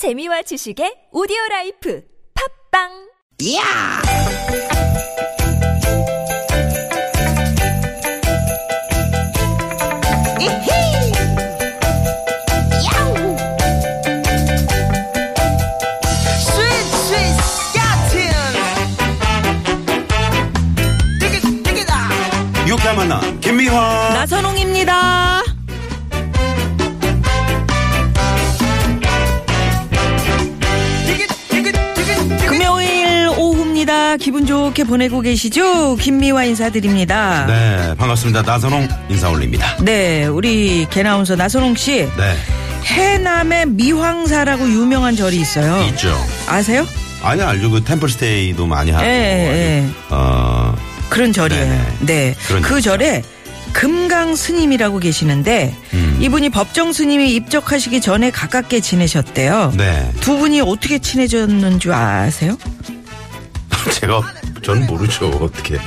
재미와 지식의 오디오 라이프 팝빵 야! 이히! 야우! 스윗 스윗! 유쾌한 만남 김미화 나선홍입니다. 기분 좋게 보내고 계시죠? 김미화 인사드립니다. 네 반갑습니다 나선홍 인사 올립니다 네, 우리 개나운서 나선홍 씨. 네 해남의 미황사라고 유명한 절이 있어요. 있죠 아세요? 아니 알죠 그 템플스테이도 많이 하고 예, 예. 어 그런 절이에요. 네네. 네. 그런 그 절이죠. 절에 금강 스님이라고 계시는데 음. 이분이 법정 스님이 입적하시기 전에 가깝게 지내셨대요. 네. 두 분이 어떻게 친해졌는 줄 아세요? 제가 전 모르죠 어떻게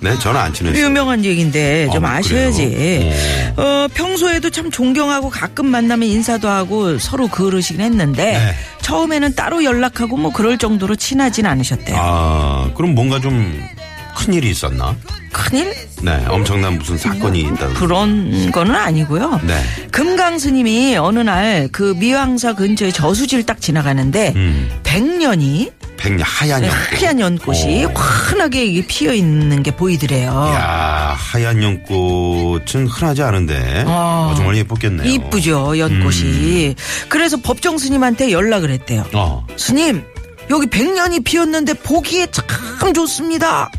네 저는 안 친했어요 유명한 얘기인데 좀 어, 아셔야지. 그래요? 어, 평소에도 참 존경하고 가끔 만나면 인사도 하고 서로 그러시긴 했는데 네. 처음에는 따로 연락하고 뭐 그럴 정도로 친하진 않으셨대요. 아 그럼 뭔가 좀 큰일이 있었나 큰일? 네 엄청난 무슨 사건이 있다 그런 거는 아니고요. 네. 금강 스님이 어느 날 그 미왕사 근처에 저수지를 딱 지나가는데 음. 백년이 백년 하얀 연꽃 하얀 연꽃이 오. 환하게 이게 피어 있는 게 보이더래요. 야 하얀 연꽃은 흔하지 않은데 어. 어, 정말 예뻤겠네요 이쁘죠 연꽃이. 그래서 법정 스님한테 연락을 했대요. 어 스님 여기 백년이 피었는데 보기에 참 좋습니다.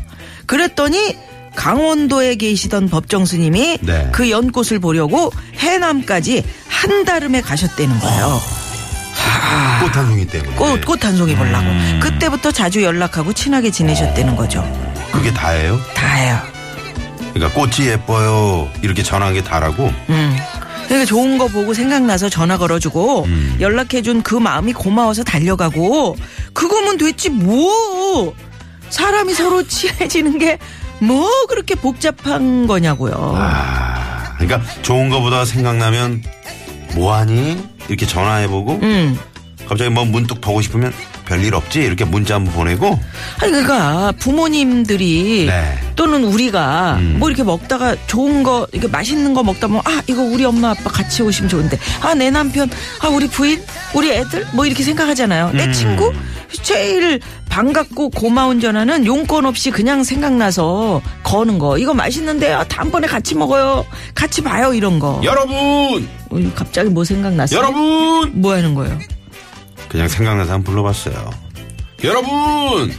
그랬더니 강원도에 계시던 법정 스님이 네. 그 연꽃을 보려고 해남까지 한달음에 가셨다는 거예요. 꽃한 송이 때문에 꽃, 꽃 한 송이 보려고. 음. 그때부터 자주 연락하고 친하게 지내셨다는 거죠. 그게 다예요? 다예요. 그러니까 꽃이 예뻐요 이렇게 전화한 게 다라고 음. 그러니까 좋은 거 보고 생각나서 전화 걸어주고 음. 연락해준 그 마음이 고마워서 달려가고 그거면 됐지 뭐 사람이 서로 친해지는 게 뭐 그렇게 복잡한 거냐고요. 아 그러니까 좋은 거보다 생각나면 뭐하니 이렇게 전화해보고 음. 갑자기 뭐 문득 보고 싶으면 별일 없지 이렇게 문자 한번 보내고 아니 그러니까 부모님들이 네. 또는 우리가 음. 뭐 이렇게 먹다가 좋은 거 이렇게 맛있는 거 먹다 보면 아 이거 우리 엄마 아빠 같이 오시면 좋은데 아 내 남편 아 우리 부인 우리 애들 뭐 이렇게 생각하잖아요 음. 내 친구 제일 반갑고 고마운 전화는 용건 없이 그냥 생각나서 거는 거. 이거 맛있는데 아, 다음번에 같이 먹어요. 같이 봐요 이런 거. 여러분! 어, 갑자기 뭐 생각났어요 여러분! 뭐 하는 거예요? 그냥 생각나서 한번 불러봤어요. 여러분!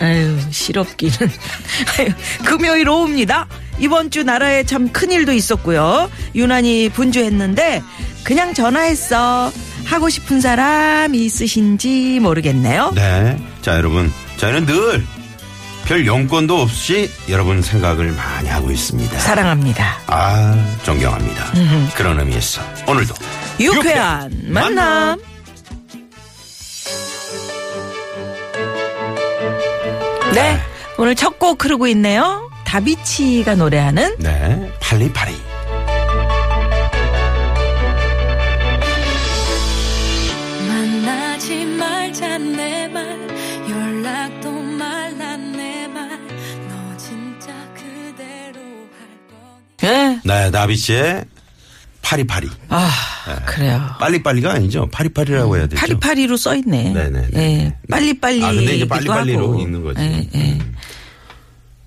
아유, 실업기는. 아유, 금요일 오후입니다. 이번 주 나라에 참 큰일도 있었고요. 유난히 분주했는데, 그냥 전화했어. 하고 싶은 사람이 있으신지 모르겠네요. 네. 자, 여러분. 저희는 늘별 용건도 없이 여러분 생각을 많이 하고 있습니다. 사랑합니다. 아, 존경합니다. 그런 의미에서 오늘도 유쾌한 만남. 네. 오늘 첫 곡 흐르고 있네요. 다비치가 노래하는 네, 팔리팔리. 나비 씨의 파리파리. 아, 그래요. 빨리빨리가 아니죠. 파리파리라고 해야 되죠. 파리파리로 써 있네. 네네네. 예. 빨리빨리. 아, 근데 이제 빨리빨리로 읽는 거지. 예, 예.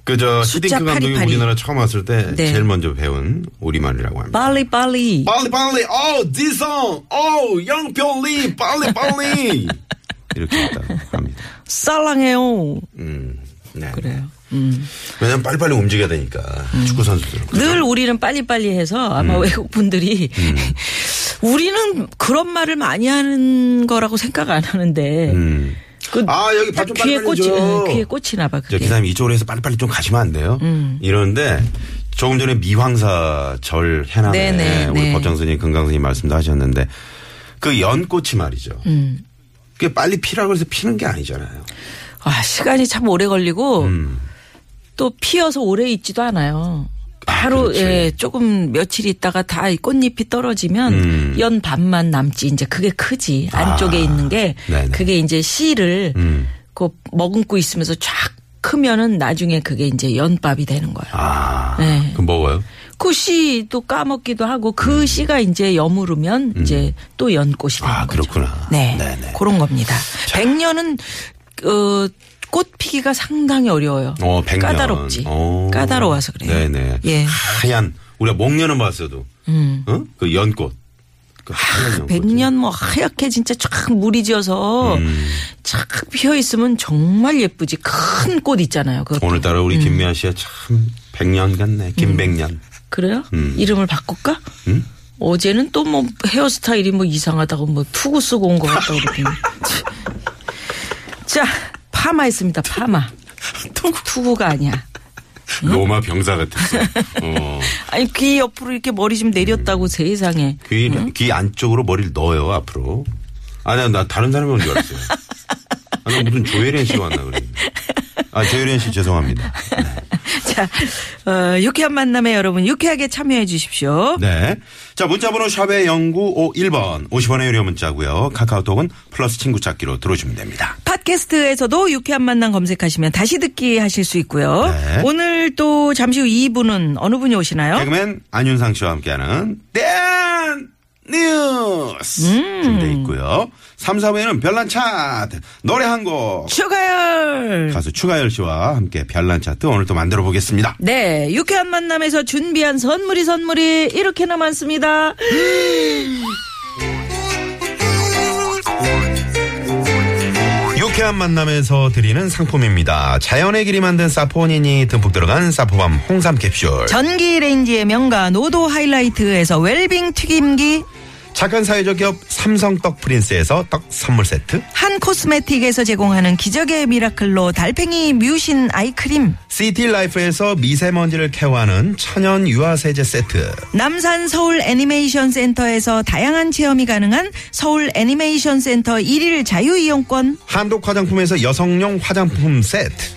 그저 숫자 시딩크 감독이 파리파리. 우리나라 처음 왔을 때 네. 제일 먼저 배운 우리말이라고 합니다. 빨리 빨리. 빨리 빨리 어 디성 어 영별리 빨리 빨리 이렇게 했다고 합니다. 쌀랑해요. 음, 네. 그래요. 음. 왜냐면 빨리빨리 움직여야 되니까 축구 선수들은 늘 우리는 빨리빨리 해서 아마 음. 외국 분들이 우리는 그런 말을 많이 하는 거라고 생각 안 하는데 음. 그 아 여기 딱 밥좀 귀에 빨리빨리 꽂히 줘. 예, 귀에 꽂히나 봐 저 그게. 기사님 이쪽으로 해서 빨리빨리 좀 가시면 안 돼요? 음. 이러는데 조금 전에 미황사 절 해남에 네네, 우리 네. 법정 스님 금강 스님 말씀도 하셨는데 그 연꽃이 말이죠. 음. 그게 빨리 피라고 해서 피는 게 아니잖아요. 아 시간이 참 오래 걸리고 음. 또 피어서 오래 있지도 않아요. 바로 그렇지. 예 조금 며칠 있다가 다이 꽃잎이 떨어지면 음. 연 반만 남지 이제 그게 크지 안쪽에 아. 있는 게 네네. 그게 이제 씨를 음. 그 머금고 있으면서 쫙 크면은 나중에 그게 이제 연밥이 되는 거예요. 아, 네. 그럼 먹어요? 그 씨도 까먹기도 하고 그 씨가 이제 여무르면 이제 또 연꽃이 되는 음. 아, 거죠. 그렇구나. 네, 네네. 그런 겁니다. 백년은 어, 꽃 피기가 상당히 어려워요. 어, 백년. 까다롭지. 어. 까다로워서 그래요. 네네. 예. 음. 하얀 우리가 목련은 봤어도, 어? 그 연꽃. 그 하얀 연꽃. 백년 뭐 하얗게 진짜 쫙 물이 지어서 음. 쫙 피어 있으면 정말 예쁘지. 큰 꽃 있잖아요. 그 오늘따라 우리 김미아 씨가 참 백년 같네. 김백년. 그래요? 음. 이름을 바꿀까? 음? 어제는 또 뭐 헤어스타일이 뭐 이상하다고 뭐 투구 쓰고 온 것 같다고 그러더니. 자, 파마 했습니다. 파마. 투구. 투구가 아니야. 로마 병사 같았어. 어. 아니 귀 옆으로 이렇게 머리 좀 내렸다고 세상에. 귀, 귀 안쪽으로 머리를 넣어요, 앞으로. 아니야, 나 다른 사람이 온 줄 알았어요. 아, 나 무슨 조혜련 씨가 왔나 그랬는데. 아, 조혜련 씨 죄송합니다. 자, 어, 유쾌한 만남에 여러분 유쾌하게 참여해 주십시오. 네. 자, 문자번호 샵의 0951번. 50원의 유료 문자고요 카카오톡은 플러스 친구 찾기로 들어오시면 됩니다. 팟캐스트에서도 유쾌한 만남 검색하시면 다시 듣기 하실 수 있고요. 네. 오늘 또 잠시 후 2부는 어느 분이 오시나요? 개그맨 안윤상 씨와 함께하는 댄 뉴스 음. 준비되어 있고요. 3, 4부에는 별난 차트 노래 한 곡 추가열. 가수 추가열 씨와 함께 별난 차트 오늘 또 만들어 보겠습니다. 네, 유쾌한 만남에서 준비한 선물이 선물이 이렇게나 많습니다. 유쾌한 만남에서 드리는 상품입니다. 자연의 길이 만든 사포닌이 듬뿍 들어간 사포밤 홍삼 캡슐. 전기 레인지의 명가 노도 하이라이트에서 웰빙 튀김기, 착한 사회적 기업 삼성 떡 프린스에서 떡 선물 세트. 한 코스메틱에서 제공하는 기적의 미라클로 달팽이 뮤신 아이크림, 시티 라이프에서 미세먼지를 케어하는 천연 유화 세제 세트. 남산 서울 애니메이션 센터에서 다양한 체험이 가능한 서울 애니메이션 센터 1일 자유 이용권, 한독 화장품에서 여성용 화장품 세트.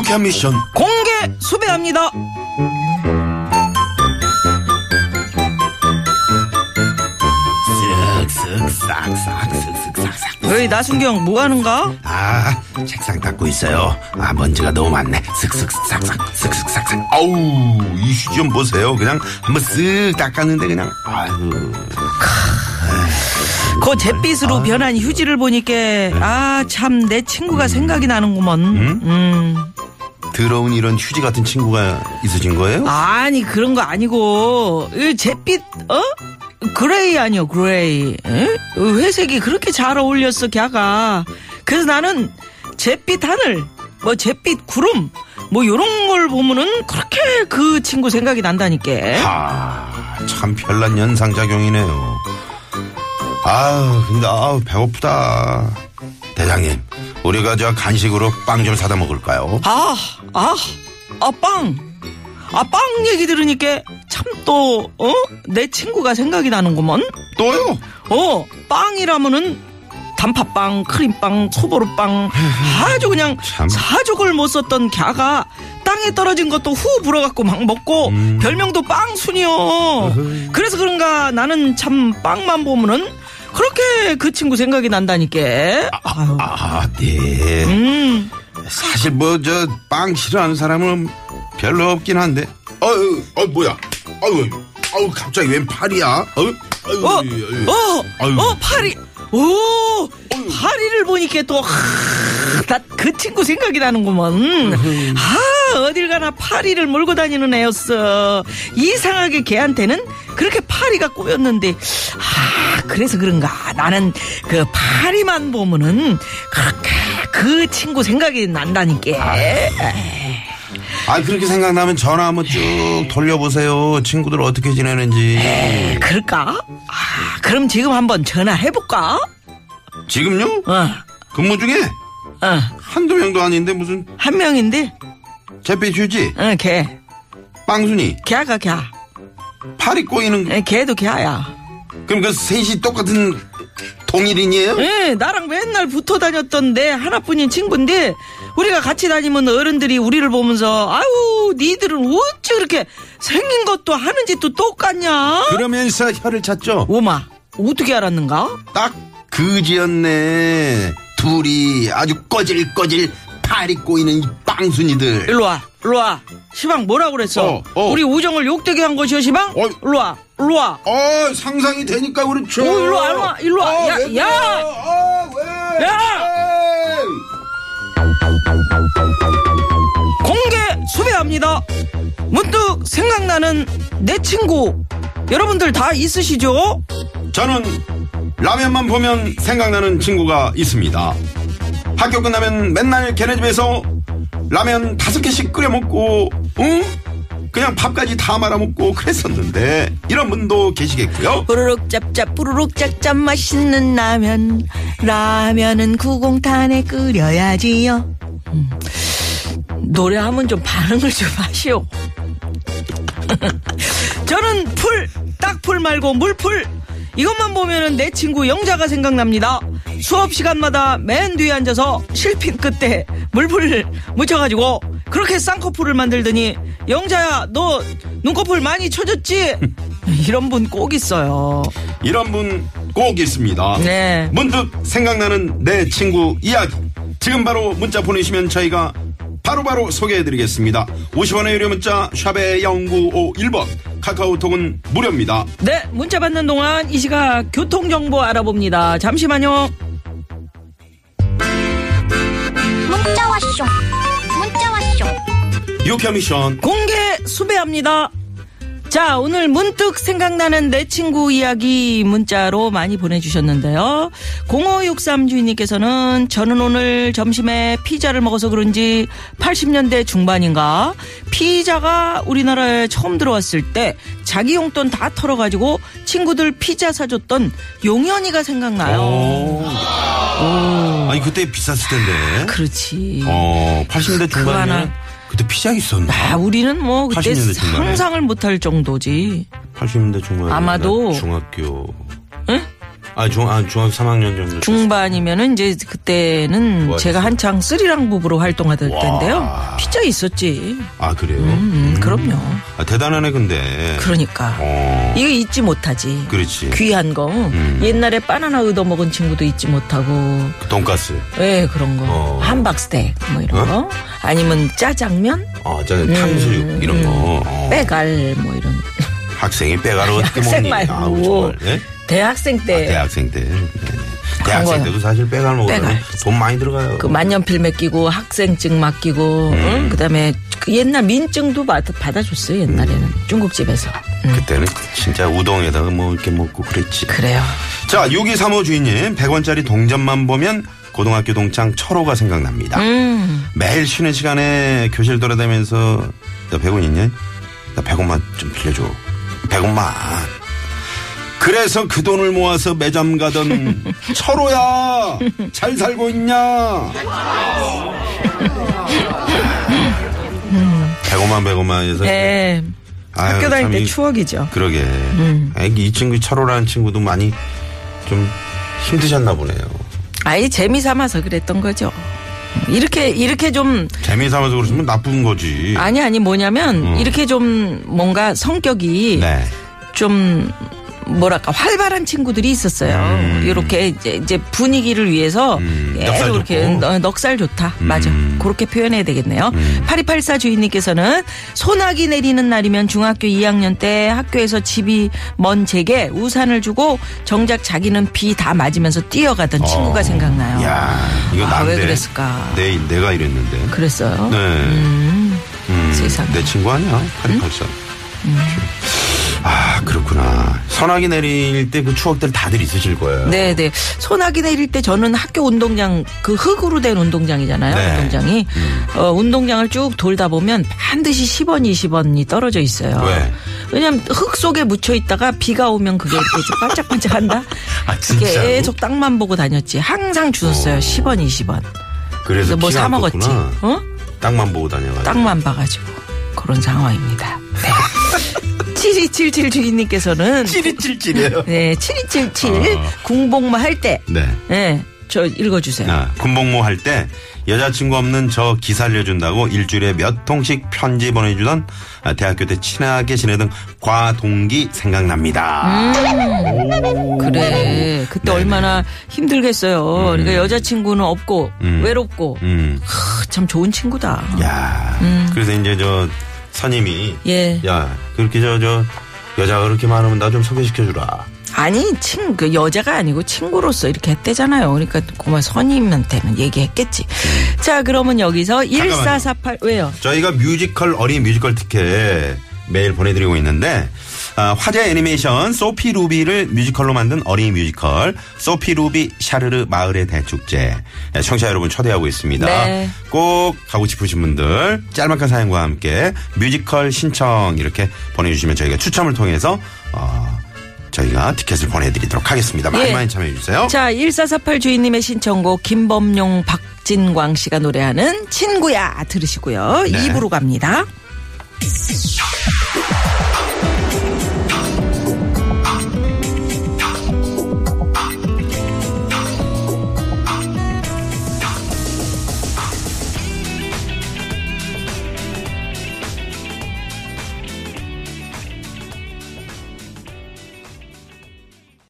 유쾌한 미션 공개 수배합니다. 쓱쓱 싹싹 쓱쓱 싹싹 왜 나순경 뭐 하는가? 아 책상 닦고 있어요 아 먼지가 너무 많네 쓱쓱 싹싹 쓱쓱 싹싹 아우 이 휴지 좀 보세요 그냥 한번 쓱 닦았는데 그냥 아유 그 잿빛으로 변한 휴지를 보니까 아 참 내 친구가 생각이 나는구먼. 음. 더러운 이런 휴지 같은 친구가 있으신 거예요? 아니 그런 거 아니고 이 잿빛 어? gray 아니요 gray 에? 회색이 그렇게 잘 어울렸어 걔가 그래서 나는 잿빛 하늘 뭐 잿빛 구름 뭐 요런 걸 보면은 그렇게 그 친구 생각이 난다니까 아참 별난 연상작용이네요 아우 근데 아우 배고프다 대장님 우리가 저 간식으로 빵 좀 사다 먹을까요? 아, 아, 아, 빵. 아, 빵 얘기 들으니까 참 또, 어? 내 친구가 생각이 나는구먼? 또요? 어, 빵이라면은 단팥빵, 크림빵, 소보루빵 아주 그냥 참. 사족을 못 썼던 갸가 땅에 떨어진 것도 후 불어갖고 막 먹고 별명도 빵순이요. 그래서 그런가 나는 참 빵만 보면은 그렇게 그 친구 생각이 난다니까. 아유. 아, 네. 음. 사실 뭐 저 빵 싫어하는 사람은 별로 없긴 한데. 어유, 어 뭐야? 아유, 아유 갑자기 웬 팔이야? 어유, 아유, 어, 아유, 어, 아유. 어, 파리. 오, 파리를 보니까 또, 하, 나그 친구 생각이 나는구먼. 아, 어딜 가나 파리를 몰고 다니는 애였어. 이상하게 걔한테는 그렇게 파리가 꼬였는데, 아, 그래서 그런가. 나는 그 파리만 보면은 그렇게 그 친구 생각이 난다니까. 아 그렇게 생각나면 전화 한번 쭉 돌려보세요. 친구들 어떻게 지내는지. 그럴까? 아, 그럼 지금 한번 전화 해볼까? 지금요? 어, 근무 중에 어, 한두 명도 아닌데 무슨 한 명인데, 제페 휴지, 어, 걔. 빵순이, 걔가 걔. 팔이 꼬이는. 에, 걔도 걔야. 그럼 그 셋이 똑같은 동일인이에요? 예, 나랑 맨날 붙어 다녔던데 하나뿐인 친구인데 우리가 같이 다니면 어른들이 우리를 보면서 아유 니들은 어찌 그렇게 생긴 것도 하는 짓도 똑같냐? 그러면서 혀를 찾죠. 오마 어떻게 알았는가? 딱 그지였네. 둘이 아주 꺼질꺼질 팔이 꼬이는 이 빵순이들. 일로 와일 로와 시방 뭐라 그랬어? 어, 어. 우리 우정을 욕되게 한 것이오 시방? 어. 일로 와어 상상이 되니까 그렇죠. 오, 일로 와, 일로 와, 일로 와. 어, 야, 왜 야! 그래요? 어, 왜? 야! 에이! 공개 수배합니다. 문득 생각나는 내 친구 여러분들 다 있으시죠? 저는 라면만 보면 생각나는 친구가 있습니다. 학교 끝나면 맨날 걔네 집에서 라면 다섯 개씩 끓여 먹고, 응? 그냥 밥까지 다 말아 먹고 그랬었는데 이런 분도 계시겠고요. 뿌르륵 짭짭 뿌르륵 짭짭 맛있는 라면 라면은 구공탄에 끓여야지요 음. 노래하면 좀 반응을 좀 하시오 저는 풀 딱풀 말고 물풀 이것만 보면은 내 친구 영자가 생각납니다 수업 시간마다 맨 뒤에 앉아서 실핀 끝에 물풀을 묻혀가지고 그렇게 쌍꺼풀을 만들더니 영자야 너 눈꺼풀 많이 쳐졌지? 이런 분 꼭 있어요 이런 분 꼭 있습니다. 네. 문득 생각나는 내 친구 이야기. 지금 바로 문자 보내시면 저희가 바로바로 소개해드리겠습니다. 50원의 유료 문자 샵의 0951번 카카오톡은 무료입니다. 네, 문자 받는 동안 이 시각 교통정보 알아봅니다. 잠시만요. 문자 왔쇼 문자 왔쇼 유쾌 미션 공개 수배합니다. 자, 오늘 문득 생각나는 내 친구 이야기 문자로 많이 보내주셨는데요. 0563 주인님께서는 저는 오늘 점심에 피자를 먹어서 그런지 80년대 중반인가 피자가 우리나라에 처음 들어왔을 때 자기 용돈 다 털어가지고 친구들 피자 사줬던 용현이가 생각나요. 아니 그때 비쌌을 텐데. 그렇지. 어 80년대 그거 하나. 중반이면 그 때 피자 있었나? 아, 우리는 뭐 그때 80년대 중반에. 상상을 못할 정도지. 80년대 중반에 아마도- 중학교 응? 아, 중, 아, 중학교 3학년 정도. 중반이면은 이제 그때는 뭐 제가 했어요? 한창 쓰리랑 부부로 활동하던 와. 때인데요. 피자 있었지. 아, 그래요? 음, 그럼요. 아, 대단하네, 근데. 그러니까. 어. 이거 잊지 못하지. 그렇지. 귀한 거. 음. 옛날에 바나나 얻어 먹은 친구도 잊지 못하고. 그 돈가스. 왜 그런 거. 어. 함박스테이크 뭐 이런 어? 거. 아니면 짜장면? 아, 저 탕수육, 이런 거. 어. 빼갈 뭐 이런. 학생이 빼가로 어떻게 먹니? 말고. 아우, 정말. 예? 대학생 때. 아, 대학생 때. 네네. 대학생 거. 때도 사실 빼갈 먹으면. 돈 많이 들어가요. 그 만년필 맡기고 학생증 맡기고 음. 응? 그다음에 그 옛날 민증도 받, 받아줬어요 옛날에는 음. 중국집에서 응. 그때는 진짜 우동에다가 뭐 이렇게 먹고 그랬지. 그래요 자, 6235 주인님, 100원짜리 동전만 보면 고등학교 동창 철호가 생각납니다. 음. 매일 쉬는 시간에 교실 돌아다니면서 너 100원 있냐? 나 100원만 좀 빌려줘. 100원만. 그래서 그 돈을 모아서 매점 가던 철호야 잘 살고 있냐? 100원만 100원만 해서 네 아유, 학교 다닐 참 때 이- 추억이죠 그러게. 아이, 이 친구 철호라는 친구도 많이 좀 힘드셨나 보네요. 아예 재미 삼아서 그랬던 거죠 이렇게 이렇게 좀 재미삼아서 그러시면 나쁜 거지. 아니 아니 뭐냐면 음. 이렇게 좀 뭔가 성격이 네. 좀 뭐랄까 활발한 친구들이 있었어요. 음. 이렇게 이제, 이제 분위기를 위해서 음, 계속 넉살 이렇게 넉살 좋다. 맞아. 음. 그렇게 표현해야 되겠네요. 8284 주인님께서는 소나기 내리는 날이면 중학교 2학년 때 학교에서 집이 먼 제게 우산을 주고 정작 자기는 비 다 맞으면서 뛰어가던 친구가 생각나요. 야, 이거 아, 난데. 왜 그랬을까? 내, 내가 이랬는데. 그랬어요. 네. 음. 음, 세상에. 내 친구 아니야? 8284. 아, 아, 그렇구나. 소나기 내릴 때 그 추억들 다들 있으실 거예요. 네 네. 소나기 내릴 때 저는 학교 운동장 그 흙으로 된 운동장이잖아요. 네. 운동장이 어, 운동장을 쭉 돌다 보면 반드시 10원, 20원이 떨어져 있어요. 왜? 왜냐면 흙 속에 묻혀 있다가 비가 오면 그게 반짝반짝한다. 아, 진짜로? 계속 땅만 보고 다녔지. 항상 주웠어요. 10원, 20원. 그래서 그래서 뭐 피가 사안 먹었지. 어? 땅만 보고 다녀가지고. 땅만 봐가지고 그런 상황입니다. 네. 7277 주인님께서는 7277이에요. 네, 7277 어. 궁복무 할 때. 네. 네, 저 읽어주세요. 아, 군복무 할 때 여자친구 없는 저 기사 알려준다고 일주일에 몇 통씩 편지 보내주던 아, 대학교 때 친하게 지내던 과동기 생각납니다. 오. 그래. 그때 네네. 얼마나 힘들겠어요. 그러니까 여자친구는 없고 음. 외롭고 음. 크, 참 좋은 친구다. 야. 그래서 이제 저 음. 예. 야 그렇게 저 저 여자가 그렇게 많으면 나 좀 소개시켜 주라. 아니, 친, 그 여자가 아니고 친구로서 이렇게 했대잖아요. 그러니까 고마 선임한테는 얘기했겠지. 자, 그러면 여기서 1448, 왜요? 저희가 뮤지컬 어린 뮤지컬 티켓 매일 보내드리고 있는데 아, 화제 애니메이션 소피 루비를 뮤지컬로 만든 어린이 뮤지컬 소피 루비 샤르르 마을의 대축제 예, 청취자 여러분 초대하고 있습니다. 네. 꼭 가고 싶으신 분들 짤막한 사연과 함께 뮤지컬 신청 이렇게 보내주시면 저희가 추첨을 통해서 어, 저희가 티켓을 보내드리도록 하겠습니다. 많이 예. 많이 참여해주세요. 자, 1448 주인님의 신청곡 김범용, 박진광 씨가 노래하는 친구야 들으시고요. 네. 입으로 갑니다.